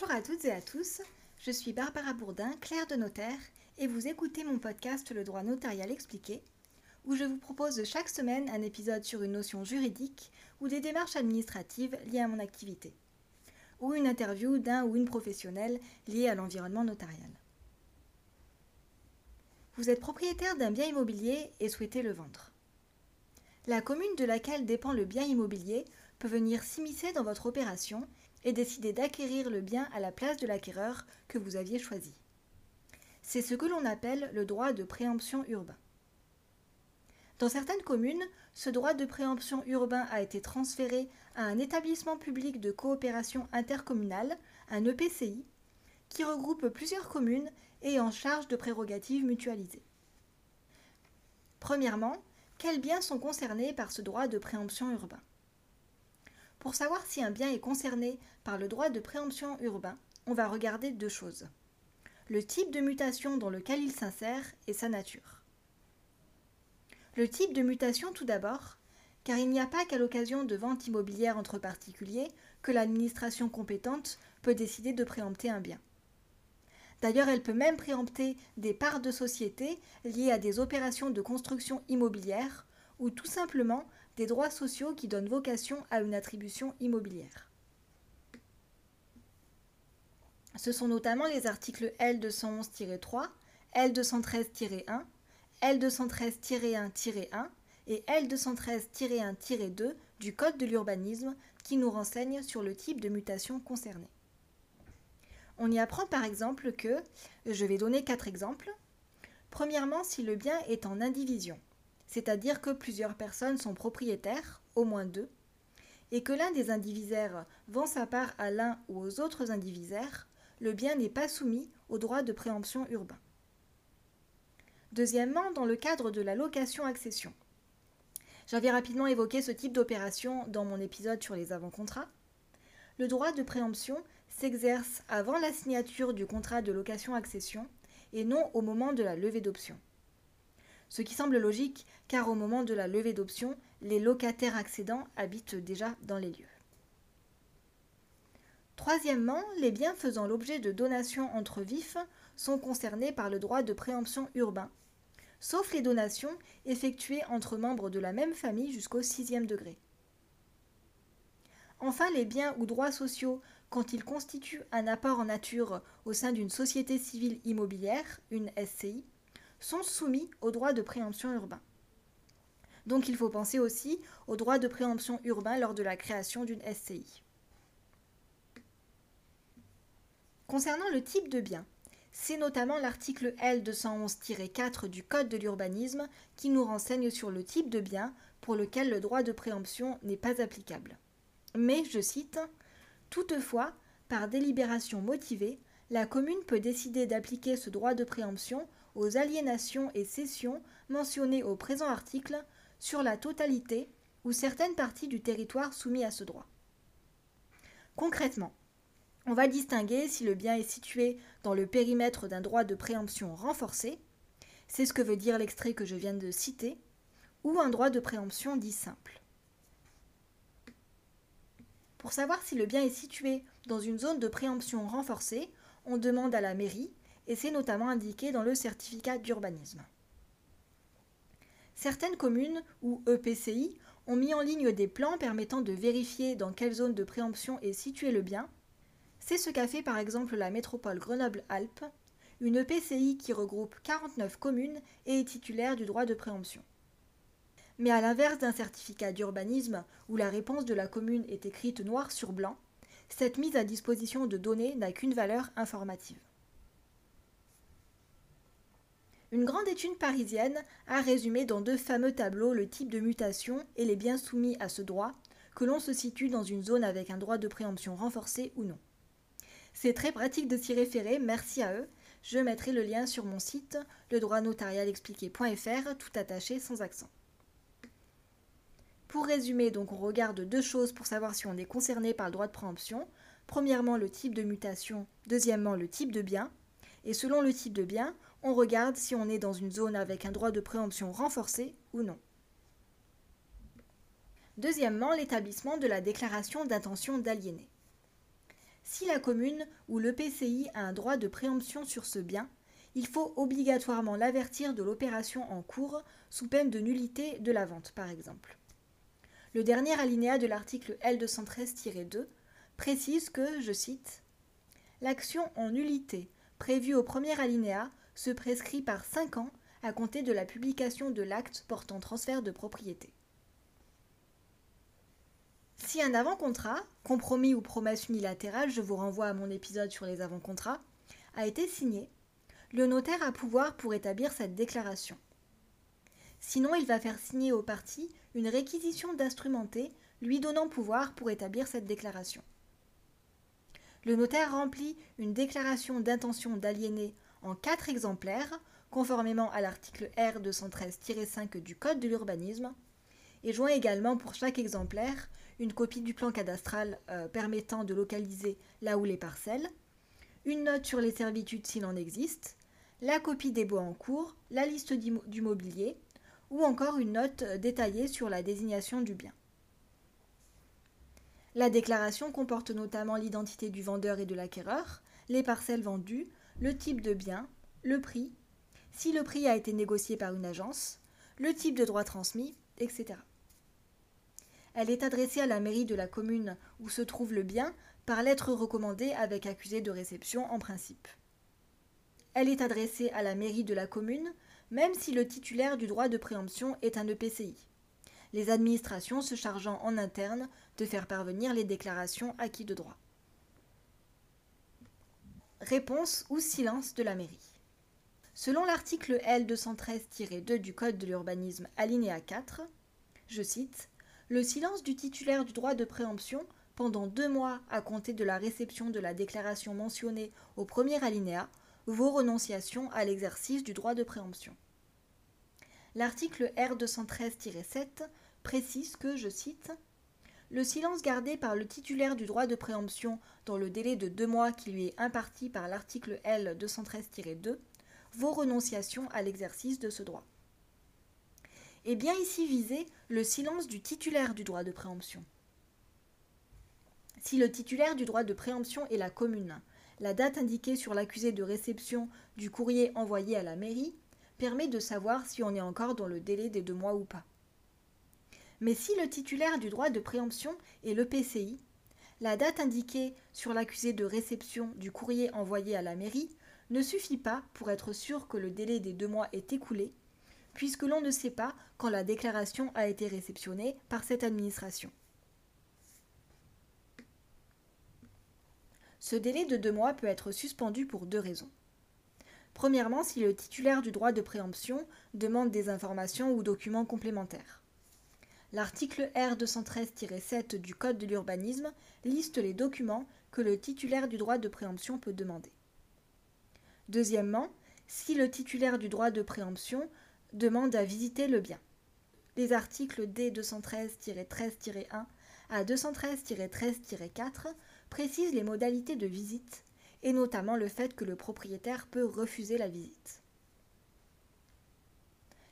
Bonjour à toutes et à tous, je suis Barbara Bourdin, clerc de notaire, et vous écoutez mon podcast Le droit notarial expliqué, où je vous propose chaque semaine un épisode sur une notion juridique ou des démarches administratives liées à mon activité, ou une interview d'un ou une professionnelle liée à l'environnement notarial. Vous êtes propriétaire d'un bien immobilier et souhaitez le vendre. La commune de laquelle dépend le bien immobilier peut venir s'immiscer dans votre opération et décider d'acquérir le bien à la place de l'acquéreur que vous aviez choisi. C'est ce que l'on appelle le droit de préemption urbain. Dans certaines communes, ce droit de préemption urbain a été transféré à un établissement public de coopération intercommunale, un EPCI, qui regroupe plusieurs communes et en charge de prérogatives mutualisées. Premièrement, quels biens sont concernés par ce droit de préemption urbain? Pour savoir si un bien est concerné par le droit de préemption urbain, on va regarder deux choses. Le type de mutation dans lequel il s'insère et sa nature. Le type de mutation tout d'abord, car il n'y a pas qu'à l'occasion de ventes immobilières entre particuliers que l'administration compétente peut décider de préempter un bien. D'ailleurs, elle peut même préempter des parts de société liées à des opérations de construction immobilière ou tout simplement des droits sociaux qui donnent vocation à une attribution immobilière. Ce sont notamment les articles L211-3, L213-1, L213-1-1 et L213-1-2 du Code de l'urbanisme qui nous renseignent sur le type de mutation concernée. On y apprend par exemple que, je vais donner quatre exemples. Premièrement, si le bien est en indivision c'est-à-dire que plusieurs personnes sont propriétaires, au moins deux, et que l'un des indivisaires vend sa part à l'un ou aux autres indivisaires, le bien n'est pas soumis au droit de préemption urbain. Deuxièmement, dans le cadre de la location-accession. J'avais rapidement évoqué ce type d'opération dans mon épisode sur les avant-contrats. Le droit de préemption s'exerce avant la signature du contrat de location-accession et non au moment de la levée d'option ce qui semble logique car au moment de la levée d'option, les locataires accédants habitent déjà dans les lieux. Troisièmement, les biens faisant l'objet de donations entre vifs sont concernés par le droit de préemption urbain, sauf les donations effectuées entre membres de la même famille jusqu'au sixième degré. Enfin, les biens ou droits sociaux, quand ils constituent un apport en nature au sein d'une société civile immobilière, une SCI, sont soumis au droit de préemption urbain. Donc il faut penser aussi au droit de préemption urbain lors de la création d'une SCI. Concernant le type de bien, c'est notamment l'article L211-4 du Code de l'urbanisme qui nous renseigne sur le type de bien pour lequel le droit de préemption n'est pas applicable. Mais, je cite, Toutefois, par délibération motivée, la commune peut décider d'appliquer ce droit de préemption aux aliénations et cessions mentionnées au présent article sur la totalité ou certaines parties du territoire soumis à ce droit. Concrètement, on va distinguer si le bien est situé dans le périmètre d'un droit de préemption renforcé, c'est ce que veut dire l'extrait que je viens de citer, ou un droit de préemption dit simple. Pour savoir si le bien est situé dans une zone de préemption renforcée, on demande à la mairie et c'est notamment indiqué dans le certificat d'urbanisme. Certaines communes ou EPCI ont mis en ligne des plans permettant de vérifier dans quelle zone de préemption est situé le bien. C'est ce qu'a fait par exemple la métropole Grenoble-Alpes, une EPCI qui regroupe 49 communes et est titulaire du droit de préemption. Mais à l'inverse d'un certificat d'urbanisme où la réponse de la commune est écrite noir sur blanc, cette mise à disposition de données n'a qu'une valeur informative. Une grande étude parisienne a résumé dans deux fameux tableaux le type de mutation et les biens soumis à ce droit, que l'on se situe dans une zone avec un droit de préemption renforcé ou non. C'est très pratique de s'y référer, merci à eux. Je mettrai le lien sur mon site, ledroitnotarialexpliqué.fr, tout attaché sans accent. Pour résumer, donc on regarde deux choses pour savoir si on est concerné par le droit de préemption. Premièrement, le type de mutation, deuxièmement, le type de bien. Et selon le type de bien, on regarde si on est dans une zone avec un droit de préemption renforcé ou non. Deuxièmement, l'établissement de la déclaration d'intention d'aliéner. Si la commune ou le PCI a un droit de préemption sur ce bien, il faut obligatoirement l'avertir de l'opération en cours sous peine de nullité de la vente, par exemple. Le dernier alinéa de l'article L213-2 précise que, je cite, L'action en nullité prévue au premier alinéa se prescrit par 5 ans à compter de la publication de l'acte portant transfert de propriété. Si un avant-contrat, compromis ou promesse unilatérale, je vous renvoie à mon épisode sur les avant-contrats, a été signé, le notaire a pouvoir pour établir cette déclaration. Sinon, il va faire signer aux parties une réquisition d'instrumenté lui donnant pouvoir pour établir cette déclaration. Le notaire remplit une déclaration d'intention d'aliéner en quatre exemplaires, conformément à l'article R 213-5 du Code de l'urbanisme, et joint également pour chaque exemplaire une copie du plan cadastral euh, permettant de localiser là où les parcelles, une note sur les servitudes s'il en existe, la copie des bois en cours, la liste du mobilier, ou encore une note euh, détaillée sur la désignation du bien. La déclaration comporte notamment l'identité du vendeur et de l'acquéreur, les parcelles vendues, le type de bien, le prix, si le prix a été négocié par une agence, le type de droit transmis, etc. Elle est adressée à la mairie de la commune où se trouve le bien par lettre recommandée avec accusé de réception en principe. Elle est adressée à la mairie de la commune même si le titulaire du droit de préemption est un EPCI les administrations se chargeant en interne de faire parvenir les déclarations acquis de droit. Réponse ou silence de la mairie. Selon l'article L213-2 du Code de l'urbanisme alinéa 4, je cite, Le silence du titulaire du droit de préemption pendant deux mois à compter de la réception de la déclaration mentionnée au premier alinéa vaut renonciation à l'exercice du droit de préemption. L'article R213-7 précise que, je cite, le silence gardé par le titulaire du droit de préemption dans le délai de deux mois qui lui est imparti par l'article L 213-2 vaut renonciation à l'exercice de ce droit. Et bien ici visé le silence du titulaire du droit de préemption. Si le titulaire du droit de préemption est la commune, la date indiquée sur l'accusé de réception du courrier envoyé à la mairie permet de savoir si on est encore dans le délai des deux mois ou pas. Mais si le titulaire du droit de préemption est le PCI, la date indiquée sur l'accusé de réception du courrier envoyé à la mairie ne suffit pas pour être sûr que le délai des deux mois est écoulé, puisque l'on ne sait pas quand la déclaration a été réceptionnée par cette administration. Ce délai de deux mois peut être suspendu pour deux raisons. Premièrement, si le titulaire du droit de préemption demande des informations ou documents complémentaires. L'article R213-7 du Code de l'urbanisme liste les documents que le titulaire du droit de préemption peut demander. Deuxièmement, si le titulaire du droit de préemption demande à visiter le bien. Les articles D213-13-1 à 213-13-4 précisent les modalités de visite et notamment le fait que le propriétaire peut refuser la visite.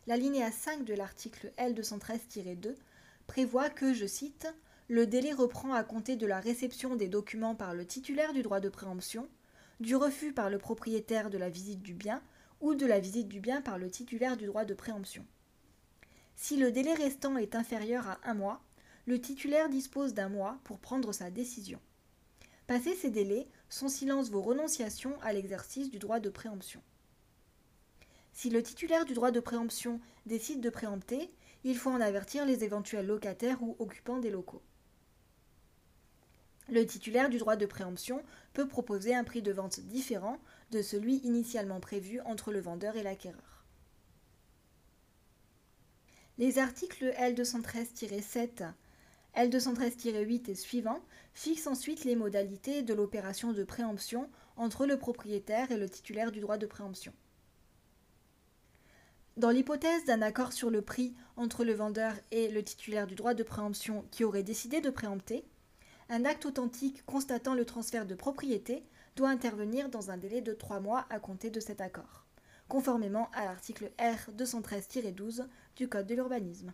L'alinéa 5 de l'article L213-2 prévoit que, je cite, le délai reprend à compter de la réception des documents par le titulaire du droit de préemption, du refus par le propriétaire de la visite du bien ou de la visite du bien par le titulaire du droit de préemption. Si le délai restant est inférieur à un mois, le titulaire dispose d'un mois pour prendre sa décision. Passé ces délais, son silence vaut renonciation à l'exercice du droit de préemption. Si le titulaire du droit de préemption décide de préempter, il faut en avertir les éventuels locataires ou occupants des locaux. Le titulaire du droit de préemption peut proposer un prix de vente différent de celui initialement prévu entre le vendeur et l'acquéreur. Les articles L213-7, L213-8 et suivants fixent ensuite les modalités de l'opération de préemption entre le propriétaire et le titulaire du droit de préemption. Dans l'hypothèse d'un accord sur le prix entre le vendeur et le titulaire du droit de préemption qui aurait décidé de préempter, un acte authentique constatant le transfert de propriété doit intervenir dans un délai de trois mois à compter de cet accord, conformément à l'article R 213-12 du Code de l'urbanisme.